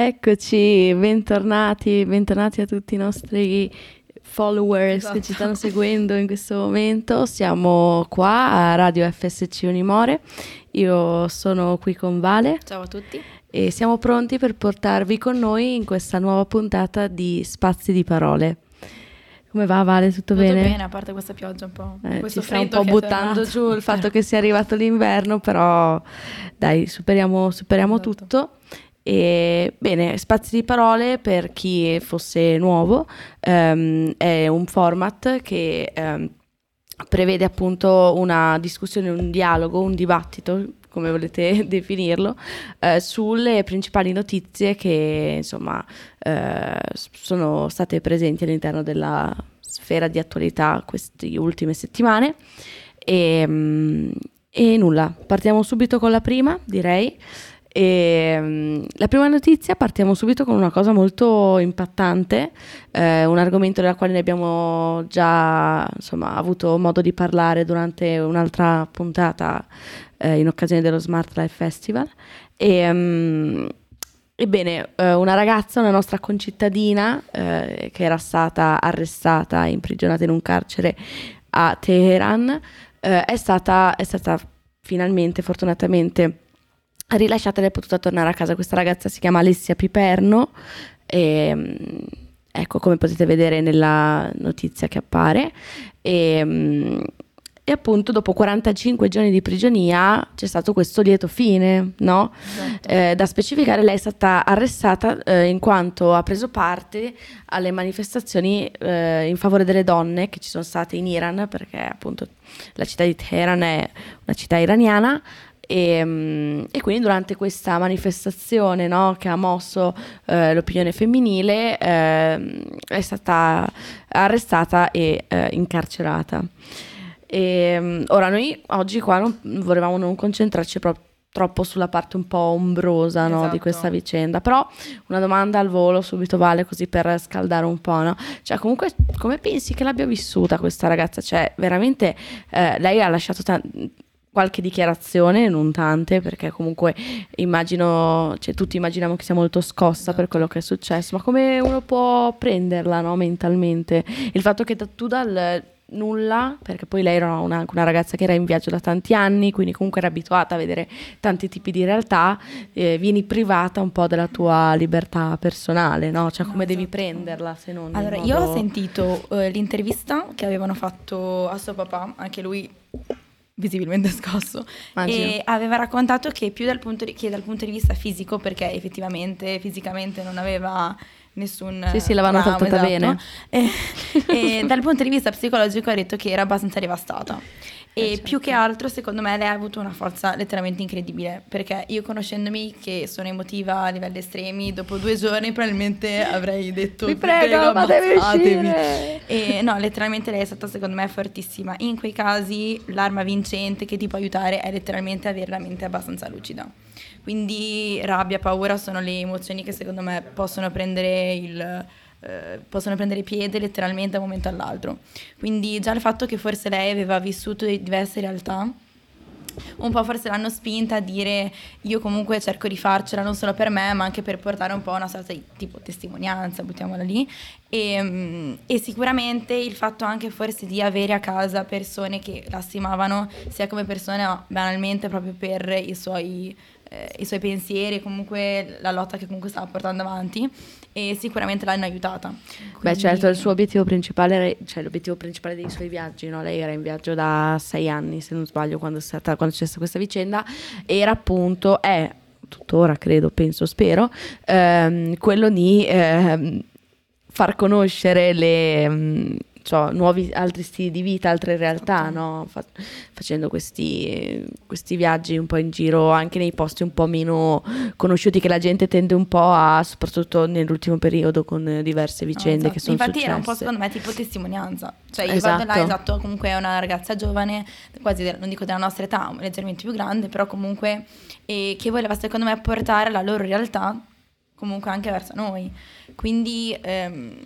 Eccoci, bentornati, bentornati a tutti i nostri followers Esatto. che ci stanno seguendo in questo momento. Siamo qua a Radio FSC Unimore. Io sono qui con Vale Ciao a tutti. e siamo pronti per portarvi con noi in questa nuova puntata di Spazi di Parole. Come va Vale? Tutto, Tutto bene? bene, a parte questa pioggia un po'. Eh, ci sta un freddo po' buttando giù il fatto che sia arrivato l'inverno, però dai, superiamo, superiamo Esatto. tutto. E, bene, Spazi di Parole per chi fosse nuovo ehm, è un format che ehm, prevede appunto una discussione, un dialogo, un dibattito, come volete definirlo, eh, sulle principali notizie che insomma eh, sono state presenti all'interno della sfera di attualità queste ultime settimane. E, mm, e nulla, partiamo subito con la prima, direi. E, mm, la prima notizia partiamo subito con una cosa molto impattante, eh, un argomento della quale ne abbiamo già insomma, avuto modo di parlare durante un'altra puntata eh, in occasione dello Smart Life Festival. E, mm, ebbene, eh, una ragazza, una nostra concittadina, eh, che era stata arrestata e imprigionata in un carcere a Teheran, eh, è, stata, è stata finalmente, fortunatamente, rilasciata ed è potuta tornare a casa. Questa ragazza si chiama Alessia Piperno. E, mm, ecco come potete vedere nella notizia che appare. E, mm, e appunto dopo 45 giorni di prigionia c'è stato questo lieto fine, no? Esatto. Eh, da specificare, lei è stata arrestata eh, in quanto ha preso parte alle manifestazioni eh, in favore delle donne che ci sono state in Iran, perché appunto la città di Teheran è una città iraniana. E, mm, e quindi durante questa manifestazione no, che ha mosso eh, l'opinione femminile ehm, è stata arrestata e eh, incarcerata. E, mm, ora noi oggi qua non, volevamo non concentrarci proprio troppo sulla parte un po' ombrosa no, di Esatto. questa vicenda, però una domanda al volo subito vale così per scaldare un po', no? Cioè comunque come pensi che l'abbia vissuta questa ragazza? Cioè veramente eh, lei ha lasciato ta- qualche dichiarazione, non tante, perché comunque immagino, cioè tutti immaginiamo che sia molto scossa per quello che è successo, ma come uno può prenderla no, mentalmente? Il fatto che tu dal nulla, perché poi lei era una, una ragazza che era in viaggio da tanti anni, quindi comunque era abituata a vedere tanti tipi di realtà, eh, vieni privata un po' della tua libertà personale, no? Cioè No, come devi esatto. prenderla se non... Allora, io modo- ho sentito eh, l'intervista che avevano fatto a suo papà, anche lui visibilmente scosso, Immagino. e aveva raccontato che più dal punto di, che dal punto di vista fisico, perché effettivamente fisicamente non aveva nessun Sì, sì, l'avevano trauma, trattata esatto. bene. E, e dal punto di vista psicologico ha detto che era abbastanza devastata. E Eh, certo. più che altro, secondo me, lei ha avuto una forza letteralmente incredibile. Perché io, conoscendomi, che sono emotiva a livelli estremi, dopo due giorni probabilmente avrei detto: Vi prego, fatemi ammazzatemi". uscire! E no, letteralmente lei è stata, secondo me, fortissima. In quei casi, l'arma vincente che ti può aiutare è letteralmente avere la mente abbastanza lucida. Quindi rabbia, paura sono le emozioni che secondo me possono prendere il. eh, possono prendere piede letteralmente da un momento all'altro. Quindi già il fatto che forse lei aveva vissuto di- diverse realtà, un po' forse l'hanno spinta a dire io comunque cerco di farcela non solo per me ma anche per portare un po' una sorta di tipo testimonianza, buttiamola lì. E, mm, e sicuramente il fatto anche forse di avere a casa persone che la stimavano sia come persone ma banalmente proprio per i suoi, eh, i suoi pensieri, comunque la lotta che comunque stava portando avanti e sicuramente l'hanno aiutata. Beh, Quindi- certo, il suo obiettivo principale, cioè l'obiettivo principale dei suoi viaggi, no? Lei era in viaggio da sei anni, se non sbaglio, quando, è stata, quando c'è stata questa vicenda, era appunto, è tuttora credo, penso, spero, ehm, quello di ehm, far conoscere le, mm, so, nuovi altri stili di vita, altre realtà, Esatto. no? Fa- facendo questi, questi viaggi un po' in giro anche nei posti un po' meno conosciuti che la gente tende un po' a, soprattutto nell'ultimo periodo con eh, diverse vicende che esatto. sono Infatti successe. era un po' secondo me tipo testimonianza. Cioè io Esatto. vado là, esatto, comunque è una ragazza giovane, quasi del- non dico della nostra età, leggermente più grande, però comunque e che voleva secondo me portare la loro realtà comunque anche verso noi. Quindi ehm,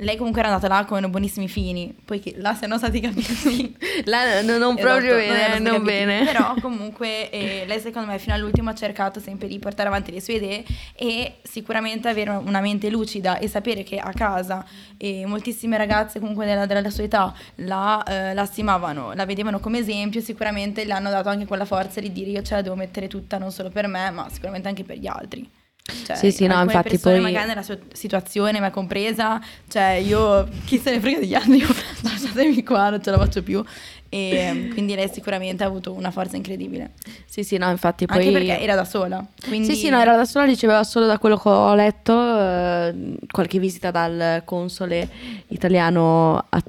lei comunque era andata là con buonissimi fini, poi che là siano stati capiti. là non, non proprio Esatto, bene, non capiti. bene. Però comunque eh, lei secondo me fino all'ultimo ha cercato sempre di portare avanti le sue idee e sicuramente avere una mente lucida e sapere che a casa eh, moltissime ragazze comunque della, della sua età la, eh, la stimavano, la vedevano come esempio, sicuramente le hanno dato anche quella forza di dire io ce la devo mettere tutta non solo per me ma sicuramente anche per gli altri. Cioè, Sì, sì, no, infatti persone poi- magari nella sua situazione, me compresa, cioè io chi se ne frega degli altri, io lasciatemi qua, non ce la faccio più. E quindi lei sicuramente ha avuto una forza incredibile. Sì, sì, no, infatti poi... Anche perché era da sola. Quindi... Sì, sì, no, era da sola, riceveva solo da quello che ho letto eh, qualche visita dal console italiano a-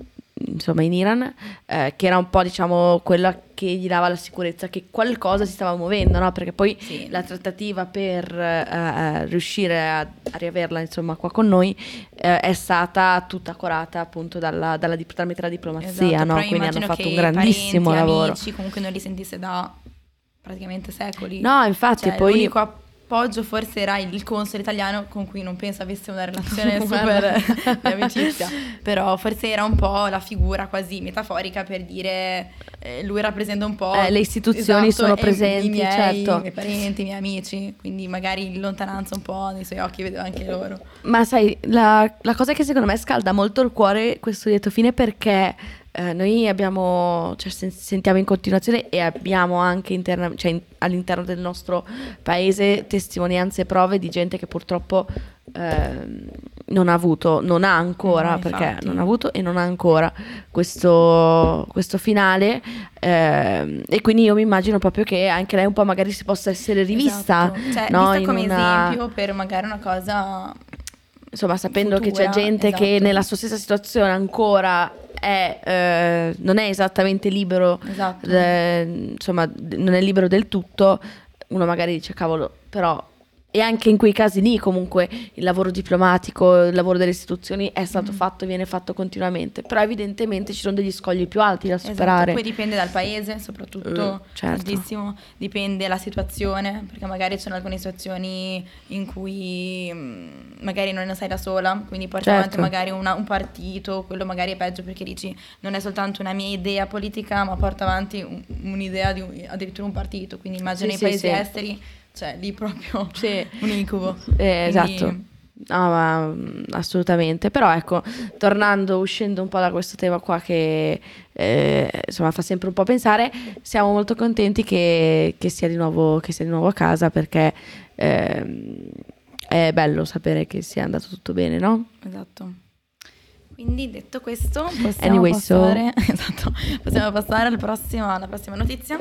insomma in Iran, eh, che era un po' diciamo quella che gli dava la sicurezza che qualcosa si stava muovendo, no? Perché poi Sì. la trattativa per eh, eh, riuscire a, a riaverla insomma qua con noi eh, è stata tutta curata appunto dalla, dalla dip- tramite la diplomazia, Esatto, no? Quindi hanno fatto un grandissimo parenti, lavoro. amici comunque non li sentisse da praticamente secoli. No, infatti Cioè, poi... l'unico appoggio forse era il console italiano con cui non penso avesse una relazione super di amicizia, però forse era un po' la figura quasi metaforica per dire eh, lui rappresenta un po' Eh, le istituzioni sono e presenti, i miei, certo. i miei parenti, i miei amici, quindi magari in lontananza un po' nei suoi occhi vedeva anche loro. Ma sai, la, la cosa che secondo me scalda molto il cuore questo lieto fine perché eh, noi abbiamo, cioè sen- sentiamo in continuazione e abbiamo anche interna- cioè in- all'interno del nostro paese testimonianze e prove di gente che purtroppo ehm, non ha avuto, non ha ancora, No, perché non ha avuto e non ha ancora questo, questo finale ehm, e quindi io mi immagino proprio che anche lei un po' magari si possa essere rivista, Esatto. Cioè, no? vista come una- esempio per magari una cosa insomma, sapendo che c'è futura, gente che esatto. nella sua stessa situazione ancora è, eh, non è esattamente libero, Esatto. eh, insomma, non è libero del tutto, uno magari dice cavolo, però e anche in quei casi lì comunque il lavoro diplomatico, il lavoro delle istituzioni è Mm. stato fatto, viene fatto continuamente, però evidentemente ci sono degli scogli più alti da Esatto, superare. poi dipende dal paese, soprattutto, Eh, certo. dipende dalla situazione, perché magari ci sono alcune situazioni in cui mm, magari non sei da sola, quindi porti Certo. avanti magari una- un partito, quello magari è peggio perché dici non è soltanto una mia idea politica, ma porto avanti un- un'idea di un- addirittura un partito, quindi immagino Sì, i paesi sì. esteri, cioè lì proprio Sì. un incubo. Eh, Quindi- esatto. No, ma mm, assolutamente. Però ecco, tornando, uscendo un po' da questo tema qua che eh, insomma fa sempre un po' pensare, siamo molto contenti che, che sia, di nuovo, che sia di nuovo a casa perché ehm, è bello sapere che sia andato tutto bene, no? Esatto. Quindi detto questo, possiamo, Anyway, so- passare, esatto, possiamo passare al prossimo- alla prossima notizia,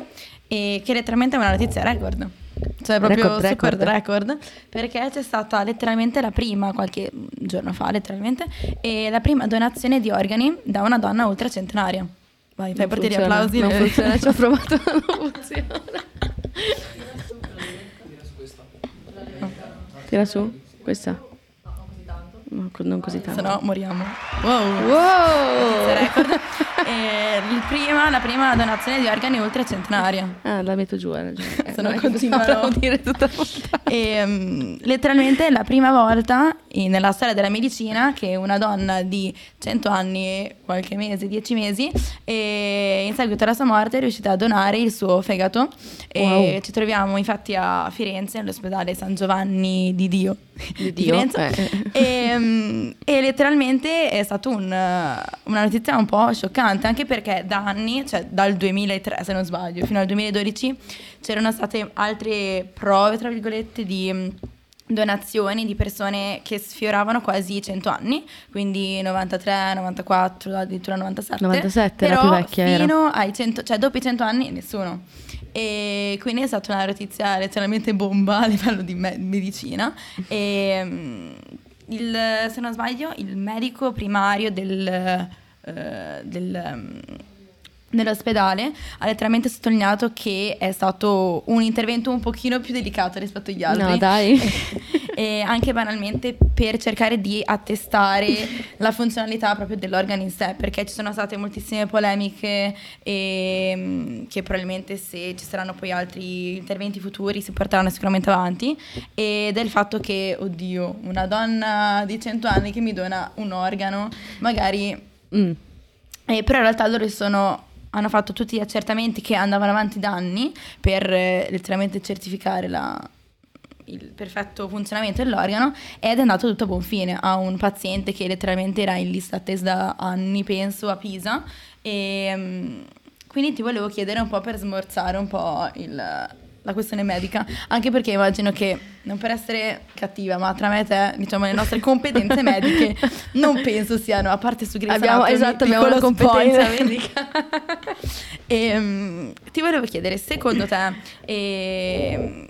e che letteralmente è una notizia record. Cioè proprio Record, super record. record, perché c'è stata letteralmente la prima, qualche giorno fa letteralmente, e la prima donazione di organi da una donna ultracentenaria. Vai, fai partire gli applausi. Non funziona, ci ho provato, non funziona. Tira su, questa. No, non così tanto. Se no moriamo. Wow! Wow! E il prima- la prima donazione di organi ultracentenaria. Ah, la metto giù, ragione. Eh, Se no è continuano. devo dire tutta la. E, mm, letteralmente la prima volta in- nella storia della medicina che una donna di 100 anni e qualche mese, 10 mesi, e in seguito alla sua morte è riuscita a donare il suo fegato. E Wow. ci troviamo infatti a Firenze, all'ospedale San Giovanni di Dio Di di Dio, Firenze. eh. E, mm, e letteralmente è stata una notizia un po' scioccante, anche perché da anni, cioè dal 2003 se non sbaglio, fino al 2012, c'erano state altre prove, tra virgolette, di mm, donazioni di persone che sfioravano quasi i 100 anni, quindi 93, 94, addirittura 97. 97 era più vecchia, era. fino ai 100, cioè dopo i 100 anni nessuno. E quindi è stata una notizia letteralmente bomba a livello di me- medicina. E mm, il, se non sbaglio, il medico primario del, eh, del, mm, dell'ospedale ha letteralmente sottolineato che è stato un intervento un pochino più delicato rispetto agli altri. No, dai. e anche banalmente per cercare di attestare la funzionalità proprio dell'organo in sé, perché ci sono state moltissime polemiche e, mm, che probabilmente se ci saranno poi altri interventi futuri si porteranno sicuramente avanti e del fatto che, oddio, una donna di 100 anni che mi dona un organo, magari... Mm. Eh, però in realtà loro sono hanno fatto tutti gli accertamenti che andavano avanti da anni per eh, letteralmente certificare la, il perfetto funzionamento dell'organo ed è andato tutto a buon fine a un paziente che letteralmente era in lista attesa da anni, penso, a Pisa. E mm, quindi ti volevo chiedere un po' per smorzare un po' il, la questione medica, anche perché immagino che, non per essere cattiva, ma tra me e te, diciamo, le nostre competenze mediche non penso siano, a parte su Grey's abbiamo, Anatomy, esatto, abbiamo una competenza medica. e, um, ti volevo chiedere, secondo te, e,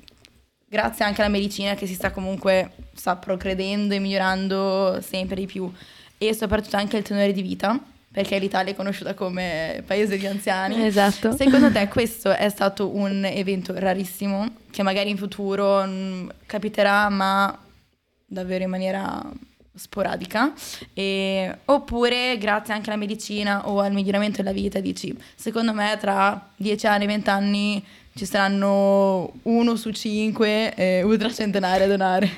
grazie anche alla medicina che si sta comunque, sta progredendo e migliorando sempre di più, e soprattutto anche il tenore di vita, perché l'Italia è conosciuta come paese di anziani. Esatto. Secondo te questo è stato un evento rarissimo che magari in futuro mm, capiterà, ma davvero in maniera sporadica? E, oppure grazie anche alla medicina o al miglioramento della vita dici, secondo me tra 10 anni, 20 anni ci saranno uno su cinque eh, ultracentenari a donare.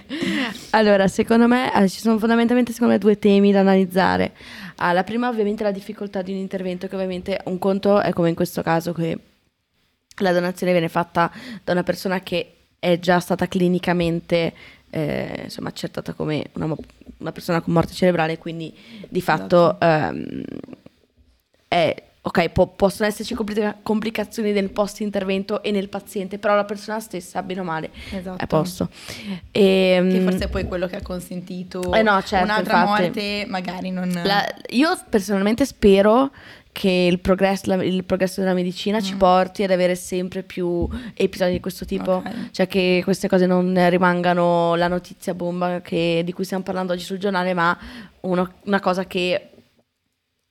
Allora, secondo me eh, ci sono fondamentalmente secondo me, due temi da analizzare. Ah, la prima ovviamente è la difficoltà di un intervento che ovviamente un conto è come in questo caso che la donazione viene fatta da una persona che è già stata clinicamente eh, insomma, accertata come una, una, persona con morte cerebrale, quindi di fatto esatto. ehm, è ok, po- possono esserci complica- complicazioni nel post intervento e nel paziente, però la persona stessa, bene o male, esatto. è a posto. E, che ehm, forse è poi quello che ha consentito eh no, certo, un'altra infatti, morte, magari non... La, io personalmente spero che il progresso, la, il progresso della medicina mm. ci porti ad avere sempre più episodi di questo tipo, okay. cioè che queste cose non rimangano la notizia bomba che, di cui stiamo parlando oggi sul giornale, ma uno, una cosa che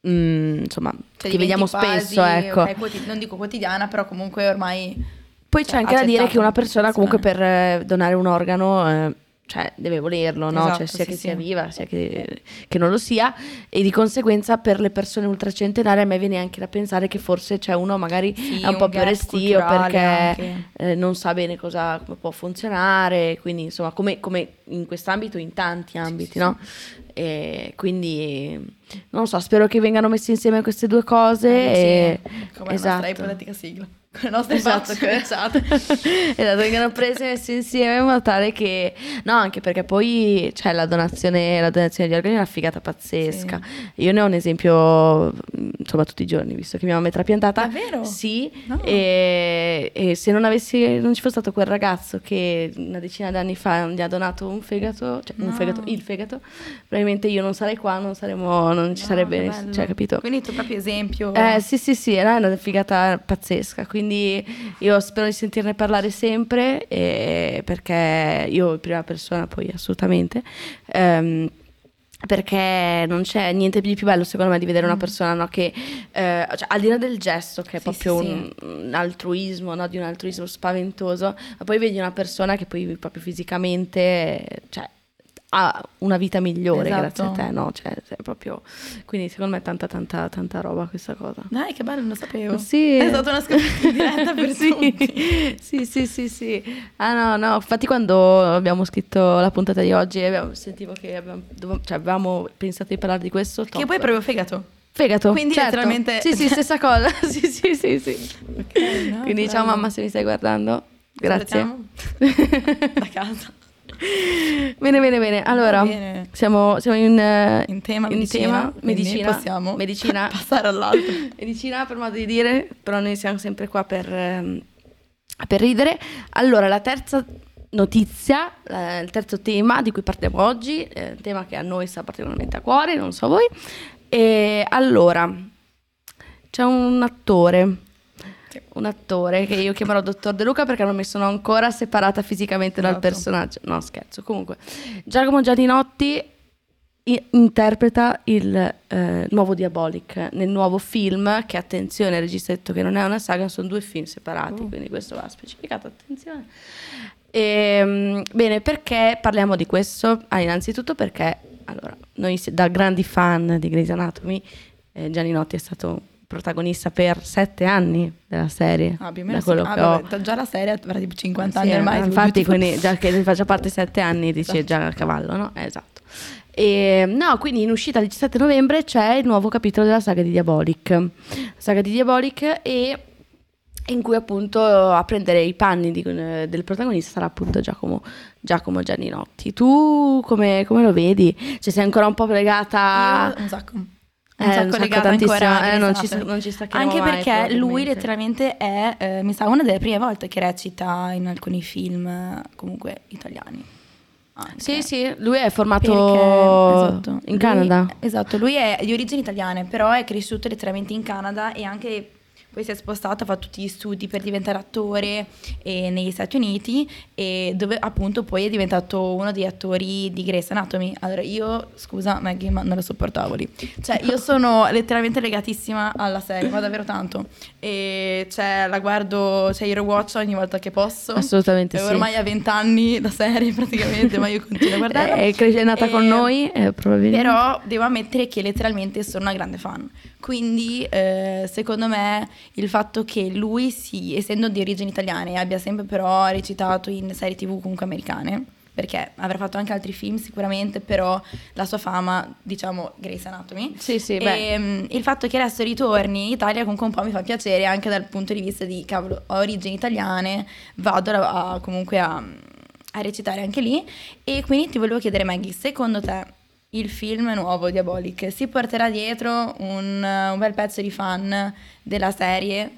mm, insomma, cioè, che vediamo spesso, ecco. Okay, quotid- non dico quotidiana, però comunque ormai... Poi c'è anche da dire che una persona comunque per eh, donare un organo... Eh, cioè deve volerlo, no? Esatto, cioè, sia sì, che sì. sia viva, sia che, che, non lo sia, e di conseguenza per le persone ultracentenarie a me viene anche da pensare che forse c'è uno magari sì, è un, un po' più restio perché eh, non sa bene cosa come può funzionare, quindi insomma come, come in quest'ambito in tanti ambiti, no? E quindi non so, spero che vengano messe insieme queste due cose. Eh, e... Come esatto. la nostra ipotetica sigla con le nostre esatto, esatto. esatto, vengono prese e messe insieme in modo tale che no, anche perché poi c'è la donazione, la donazione di organi è una figata pazzesca. Sì. Io ne ho un esempio insomma tutti i giorni, visto che mia mamma è trapiantata. Davvero? Sì, no. e, e, se non avessi non ci fosse stato quel ragazzo che una decina d'anni fa gli ha donato un fegato, cioè no. un fegato, il fegato, probabilmente io non sarei qua, non saremmo non ci no, sarebbe, cioè, capito? Quindi tu proprio esempio. Eh sì, sì, sì, era una figata pazzesca. Quindi quindi io spero di sentirne parlare sempre perché io in prima persona poi assolutamente. Um, perché non c'è niente di più bello secondo me di vedere una mm. persona no, che eh, cioè, al di là del gesto che è sì, proprio sì, un, un, altruismo no, di un altruismo spaventoso ma poi vedi una persona che poi proprio fisicamente cioè, ha una vita migliore esatto. grazie a te, no? Cioè, proprio... Quindi secondo me è tanta, tanta, tanta roba questa cosa. Dai, che bello, non lo sapevo. Sì. È stata una scoperta diretta per sì. tutti. Sì, sì, sì, sì. Ah no, no, infatti quando abbiamo scritto la puntata di oggi abbiamo, sentivo che abbiamo, cioè, avevamo pensato di parlare di questo. Top. Che poi è proprio fegato. Fegato, Quindi certo. letteralmente... Sì, sì, stessa cosa. sì, sì, sì, sì. Okay, no, Quindi ciao mamma se mi stai guardando. Grazie. da casa. Bene, bene, bene. Allora, bene. Siamo, siamo in, uh, in, tema in medicina, tema, medicina possiamo medicina, passare all'altro. medicina per modo di dire, però noi siamo sempre qua per, um, per ridere. Allora, la terza notizia, eh, il terzo tema di cui parliamo oggi, eh, tema che a noi sta particolarmente a cuore, non so voi. E allora, c'è un attore un attore che io chiamerò Dottor De Luca perché non mi sono ancora separata fisicamente esatto. dal personaggio. No, scherzo. Comunque, Giacomo Giardinotti interpreta il eh, nuovo Diabolic nel nuovo film che attenzione il regista ha detto che non è una saga sono due film separati uh. quindi questo va specificato attenzione E, bene, perché parliamo di questo? Ah, innanzitutto perché, allora, noi da grandi fan di Grey's Anatomy, eh, Gianni Notti è stato protagonista per sette anni della serie. Ah, più o meno da quello sì. che ah, ho... vabbè, già la serie avrà tipo 50 sì, anni ormai. Infatti, quindi già che faccia parte sette anni dice esatto. già a cavallo, no? Eh, esatto. E, no, quindi in uscita il 17 novembre c'è il nuovo capitolo della saga di Diabolic. Saga di Diabolic e in cui appunto a prendere i panni di, del protagonista sarà appunto Giacomo, Giacomo Gianninotti. Tu come, come, lo vedi? Cioè sei ancora un po' legata... Io un sacco. Un eh, sacco un legata ancora eh, non, ci, non ci Anche perché lui letteralmente è, eh, mi sa, una delle prime volte che recita in alcuni film comunque italiani. Anche. Sì, sì, lui è formato perché, esatto, in lui, Canada. Esatto, lui è di origini italiane, però è cresciuto letteralmente in Canada e anche poi si è spostato, ha fatto tutti gli studi per diventare attore eh, negli Stati Uniti e dove appunto poi è diventato uno degli attori di Grace Anatomy. Allora io, scusa Maggie, ma non lo sopportavo lì. Cioè io sono letteralmente legatissima alla serie, ma davvero tanto. E cioè la guardo, cioè io rewatch ogni volta che posso. Assolutamente e sì. Ormai ha vent'anni la serie praticamente, ma io continuo a guardarla. È, è nata e, con noi, eh, probabilmente. Però devo ammettere che letteralmente sono una grande fan. Quindi eh, secondo me il fatto che lui, sì, essendo di origini italiane, abbia sempre però recitato in serie tv comunque americane, perché avrà fatto anche altri film sicuramente, però la sua fama, diciamo, Grace Anatomy. Sì, sì, e, beh. Um, il fatto che adesso ritorni in Italia comunque un po' mi fa piacere anche dal punto di vista di, cavolo, ho origini italiane, vado a, a, comunque a, a recitare anche lì. E quindi ti volevo chiedere, Maggie, secondo te il film nuovo Diabolic. Si porterà dietro un, un, bel pezzo di fan della serie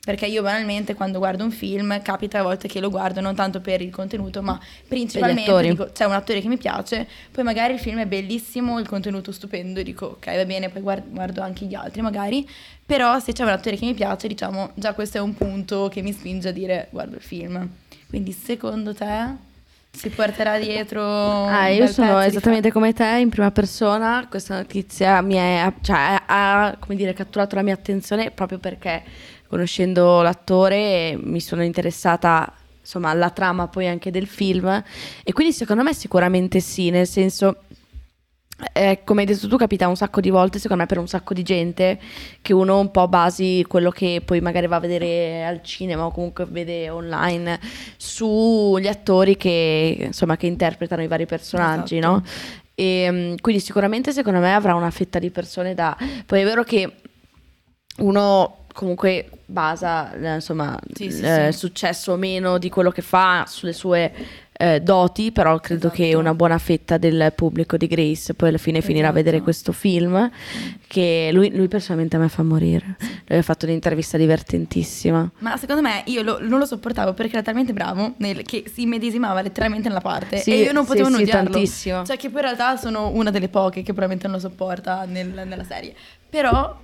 perché io banalmente quando guardo un film capita a volte che lo guardo non tanto per il contenuto ma principalmente dico c'è un attore che mi piace poi magari il film è bellissimo il contenuto stupendo e dico ok va bene poi guardo, guardo anche gli altri magari. Però se c'è un attore che mi piace diciamo già questo è un punto che mi spinge a dire guardo il film. Quindi secondo te si porterà dietro. Ah, io sono esattamente come te in prima persona. Questa notizia mi è, cioè, ha come dire, catturato la mia attenzione proprio perché conoscendo l'attore mi sono interessata insomma alla trama poi anche del film e quindi secondo me sicuramente sì, nel senso eh, come hai detto tu capita un sacco di volte secondo me per un sacco di gente che uno un po' basi quello che poi magari va a vedere al cinema o comunque vede online sugli attori che insomma che interpretano i vari personaggi esatto. no? E, ehm, quindi sicuramente secondo me avrà una fetta di persone da poi è vero che uno comunque basa insomma sì, sì, il sì. successo o meno di quello che fa sulle sue eh, doti, però credo esatto. che una buona fetta del pubblico di Grace poi alla fine esatto. finirà a vedere esatto. questo film che lui, lui, personalmente a me fa morire. Lui ha fatto un'intervista divertentissima. Ma secondo me io lo, non lo sopportavo perché era talmente bravo nel, che si medesimava letteralmente nella parte sì, e io non potevo sì, non sì, tantissimo. Cioè che poi in realtà sono una delle poche che probabilmente non lo sopporta nel, nella serie. Però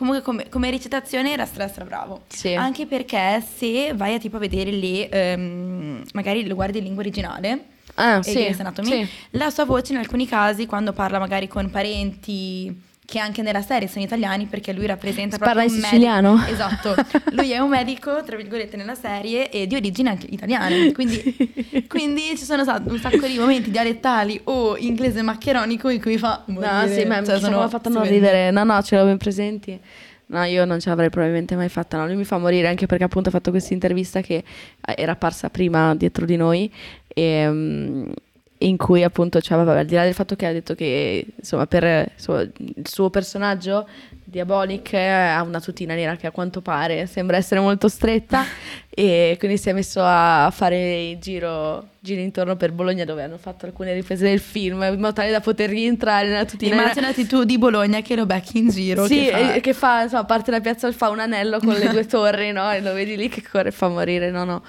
comunque come, come, recitazione era stra stra bravo. Sì. Anche perché se vai a tipo a vedere le, um, magari lo guardi in lingua originale, ah, sì, Anatomy, sì. la sua voce in alcuni casi quando parla magari con parenti che anche nella serie sono italiani perché lui rappresenta Parla proprio in siciliano. Medico. Esatto. Lui è un medico, tra virgolette, nella serie e di origine anche italiana. Quindi, quindi ci sono un sacco di momenti dialettali o inglese maccheronico in cui fa morire. No, sì, ma cioè, sono fatto non ridere. No, no, ce l'avevo ben presenti. No, io non ce l'avrei probabilmente mai fatta. No, lui mi fa morire anche perché appunto ha fatto questa intervista che era apparsa prima dietro di noi e... In cui appunto, cioè, vabbè, al di là del fatto che ha detto che insomma, per insomma, il suo personaggio Diabolic ha una tutina nera che a quanto pare sembra essere molto stretta e quindi si è messo a fare il giro, giro intorno per Bologna dove hanno fatto alcune riprese del film in modo tale da poter rientrare nella tutina immaginati tu di Bologna che lo becchi in giro sì, che fa, che fa insomma, parte da piazza fa un anello con le due torri no? e lo vedi lì che corre fa morire no no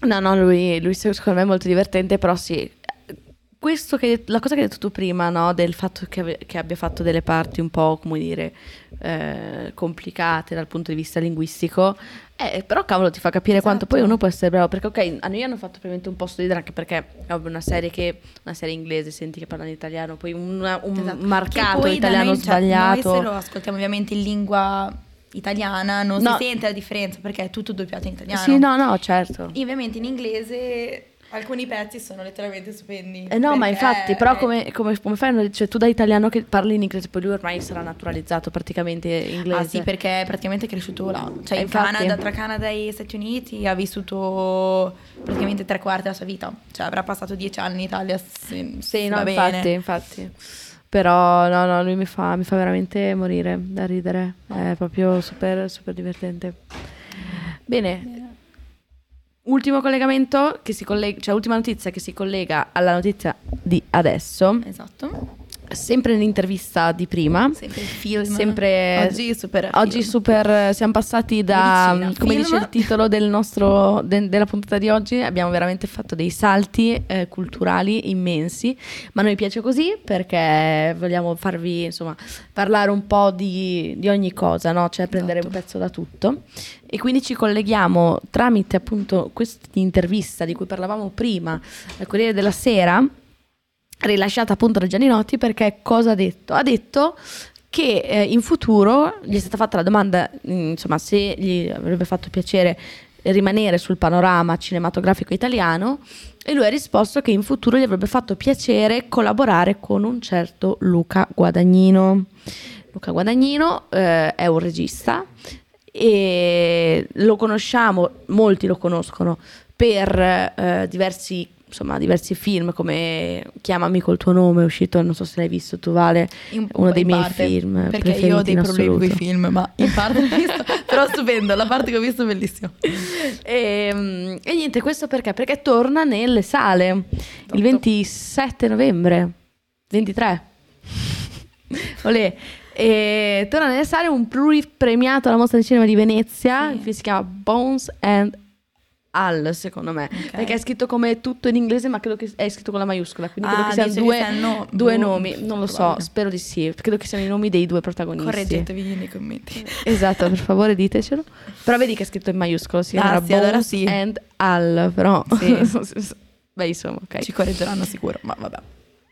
No, no, lui, lui secondo me è molto divertente, però sì, questo che, la cosa che hai detto tu prima, no, del fatto che, che, abbia fatto delle parti un po', come dire, eh, complicate dal punto di vista linguistico, eh, però cavolo ti fa capire esatto. quanto poi uno può essere bravo, perché ok, a noi hanno fatto ovviamente un po' ridere anche perché è una serie che, una serie inglese, senti che parlano italiano, poi una, un esatto. marcato italiano noi, sbagliato. Cioè, noi se lo ascoltiamo ovviamente in lingua italiana non No. si sente la differenza perché è tutto doppiato in italiano. Sì, no, no, certo. Ovviamente in inglese alcuni pezzi sono letteralmente stupendi. Eh no, ma infatti, però è- come, come, come fai? Cioè, tu da italiano che parli in inglese, poi lui ormai sarà naturalizzato praticamente inglese. Ah sì, perché è praticamente cresciuto là. Cioè Eh, in infatti. Canada, tra Canada e Stati Uniti ha vissuto praticamente tre quarti della sua vita. Cioè avrà passato dieci anni in Italia. Se, Sì, no, infatti, bene. infatti. Però no, no, lui mi fa, mi fa veramente morire da ridere. È proprio super, super divertente. Bene, ultimo collegamento che si collega, cioè ultima notizia che si collega alla notizia di adesso. Esatto. Sempre nell'intervista di prima. Sempre il film. Sempre Oggi super Oggi super siamo passati da Medicina, come film. dice il titolo del nostro de- della puntata di oggi, abbiamo veramente fatto dei salti eh, culturali immensi, ma a noi piace così perché vogliamo farvi insomma parlare un po' di, di ogni cosa, no? Cioè prendere un Esatto. pezzo da tutto. E quindi ci colleghiamo tramite appunto questa intervista di cui parlavamo prima, al Corriere della Sera, rilasciata appunto da Gianninotti perché cosa ha detto? Ha detto che eh, in futuro gli è stata fatta la domanda, mm, insomma, se gli avrebbe fatto piacere rimanere sul panorama cinematografico italiano e lui ha risposto che in futuro gli avrebbe fatto piacere collaborare con un certo Luca Guadagnino. Luca Guadagnino eh, è un regista e lo conosciamo, molti lo conoscono per eh, diversi, insomma, diversi film come Chiamami col tuo nome, è uscito, non so se l'hai visto tu Vale, In- uno dei miei parte, film Perché io ho dei problemi con i film, ma in parte l'ho visto. però stupendo, la parte che ho visto è bellissima. E, mm, e niente, questo perché? Perché torna nelle sale il 27 novembre, 23. Olè. E torna nelle sale un pluripremiato alla mostra di cinema di Venezia, Sì. film si chiama Bones and Al, secondo me, Ok. perché è scritto come tutto in inglese, ma credo che è scritto con la maiuscola, quindi Ah, credo che siano dice che due, siano- due boh, nomi, non lo so, spero di sì, credo che siano i nomi dei due protagonisti. Correggetevi nei commenti. Esatto, per favore ditecelo. Però vedi che è scritto in maiuscolo, si Ah, chiama sì, allora sì. and Al, però... Sì. Beh, insomma, ok. Ci correggeranno sicuro, ma vabbè.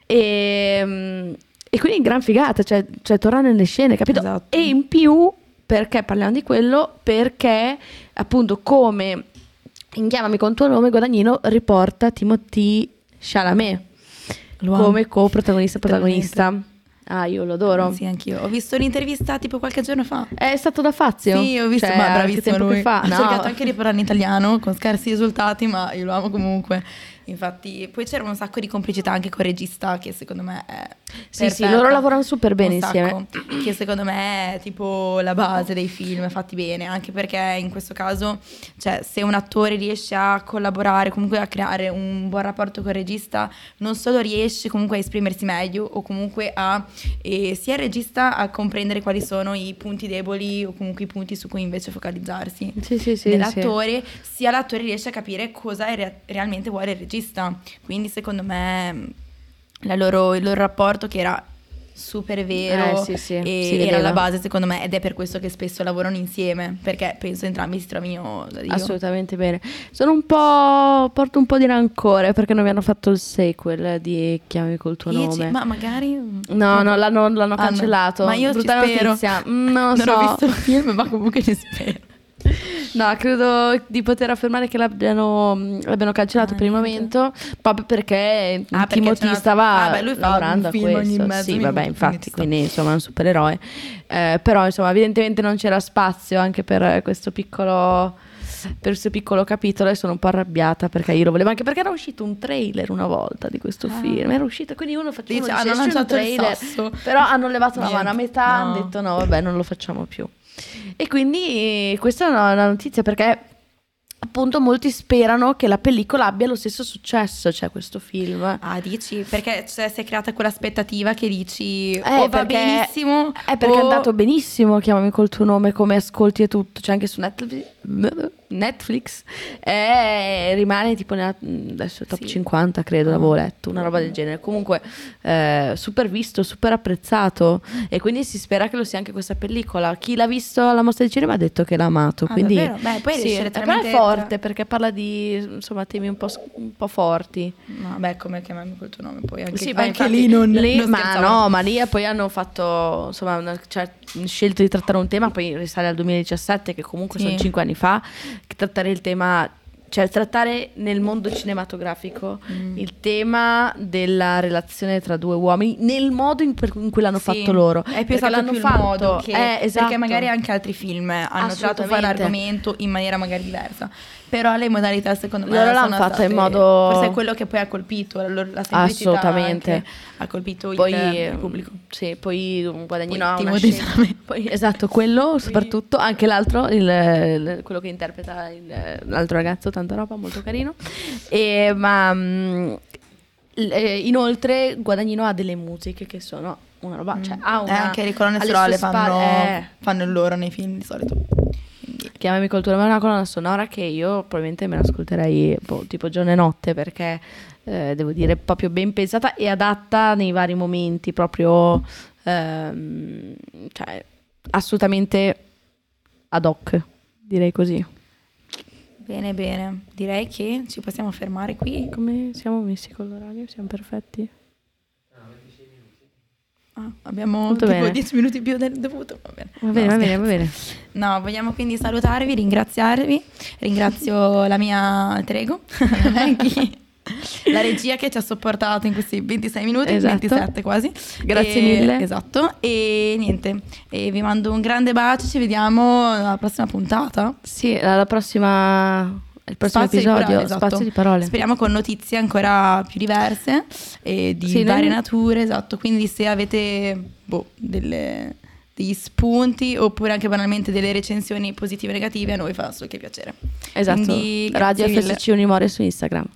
E, mm, e quindi gran figata, cioè, cioè torna nelle scene, capito? Esatto. E in più, perché parliamo di quello? Perché appunto come in Chiamami con tuo nome Guadagnino riporta Timothy Chalamet Lo amo. come co-protagonista protagonista. Ah, io lo adoro. Sì, anch'io. Ho visto l'intervista tipo qualche giorno fa. È stato da Fazio? Sì, ho visto, Cioè, ma bravissimo lui. fa? Ha No. cercato anche di parlare in italiano con scarsi risultati, ma io lo amo comunque. Infatti, poi c'era un sacco di complicità anche con il regista, che secondo me è. Sì, sì, perfetta. loro lavorano super bene insieme. Che secondo me è tipo la base dei film fatti bene, anche perché in questo caso, cioè, se un attore riesce a collaborare, comunque a creare un buon rapporto con il regista, non solo riesce comunque a esprimersi meglio o comunque a eh, sia il regista a comprendere quali sono i punti deboli o comunque i punti su cui invece focalizzarsi Sì, sì, sì. dell'attore, sia l'attore riesce a capire cosa re- realmente vuole il regista. Quindi secondo me loro- il loro rapporto che era super vero Eh, sì, sì, e era la base secondo me ed è per questo che spesso lavorano insieme perché penso entrambi si trovino. Assolutamente bene. Sono un po'. porto un po' di rancore perché non mi hanno fatto il sequel di Chiami col tuo Dici, nome. ma magari No, no, l'hanno, l'hanno Ah, no. cancellato. Ma io ci Brutta spero. notizia. Mm, Non non so. ho visto il film ma comunque ci spero. No, credo di poter affermare che l'abbiano, l'abbiano cancellato Ah, per il momento proprio perché Ah, Timothy stava Ah, beh, lui lavorando a questo. sì, vabbè, infatti, quindi insomma è un supereroe. Eh, però insomma, evidentemente non c'era spazio anche per questo piccolo per questo piccolo capitolo e sono un po' arrabbiata perché io lo volevo anche perché era uscito un trailer una volta di questo Ah. film era uscito quindi uno faceva Dice, hanno dice, "Esce un il trailer", però hanno levato la mano a metà hanno no. detto no vabbè non lo facciamo più e quindi questa è una, una notizia perché appunto molti sperano che la pellicola abbia lo stesso successo, cioè questo film. Ah, dici? Perché cioè, si è creata quell'aspettativa che dici Eh, o va benissimo È perché è o- andato benissimo, chiamami col tuo nome, come ascolti e tutto, c'è anche su Netflix, Netflix e rimane tipo nella, adesso top Sì. 50 credo, l'avevo letto, una roba del genere. Comunque eh, super visto, super apprezzato e quindi si spera che lo sia anche questa pellicola. Chi l'ha visto alla mostra di cinema ha detto che l'ha amato, Ah, quindi? Beh, poi sì, è forte perché parla di insomma temi un po', un po' forti. No, beh, come chiamarmi col tuo nome poi anche, Sì, anche infatti, lì non, lì- non ma no, ma lì poi hanno fatto, insomma, una- cioè, scelto di trattare un tema, poi risale al 2017, che comunque Sì. sono cinque anni fa, trattare il tema, cioè trattare nel mondo cinematografico Mm. il tema della relazione tra due uomini nel modo in, per- in cui l'hanno Sì, fatto loro. È più stato l'hanno più fatto, modo che, eh, esatto. perché magari anche altri film hanno fuori Assolutamente. l'argomento in maniera magari diversa. Però le modalità secondo me Loro sono l'hanno fatta state- in modo- forse è quello che poi ha colpito la, la semplicità Assolutamente. ha colpito il, poi, il pubblico. Sì, poi un guadagnino Poi scena- Chalamet. Poi, esatto, quello soprattutto, anche l'altro, il- il- quello che interpreta il- l'altro ragazzo, tanta roba, molto carino. E, ma mm, l- eh, inoltre Guadagnino ha delle musiche che sono una roba, cioè ha Eh, una... anche le colonne sonore fanno, eh. fanno il loro nei film di solito. Chiamami cultura, ma è una colonna sonora che io probabilmente me l'ascolterei boh, tipo giorno e notte perché eh, devo dire proprio ben pensata e adatta nei vari momenti, proprio ehm, cioè, assolutamente ad hoc, direi così. bene, bene. Direi che ci possiamo fermare qui. Come siamo messi con l'orario? Siamo perfetti? Ah, abbiamo Molto tipo bene. 10 minuti più del dovuto. Va bene, Va bene, No, va bene, va bene. No, vogliamo quindi salutarvi, ringraziarvi. Ringrazio la mia alter ego, la regia che ci ha sopportato in questi 26 minuti, Esatto. 27 quasi. Grazie E- mille. Esatto. E niente, e vi mando un grande bacio, ci vediamo alla prossima puntata. Sì, alla prossima... Il prossimo Spazio di episodio, parole, esatto. spazio di parole. Speriamo con notizie ancora più diverse e di Sì, noi- varie nature, esatto. Quindi se avete boh, delle- degli spunti oppure anche banalmente delle recensioni positive e negative, a noi fa solo che piacere. Esatto. Quindi, Radio. FSC Unimore su Instagram.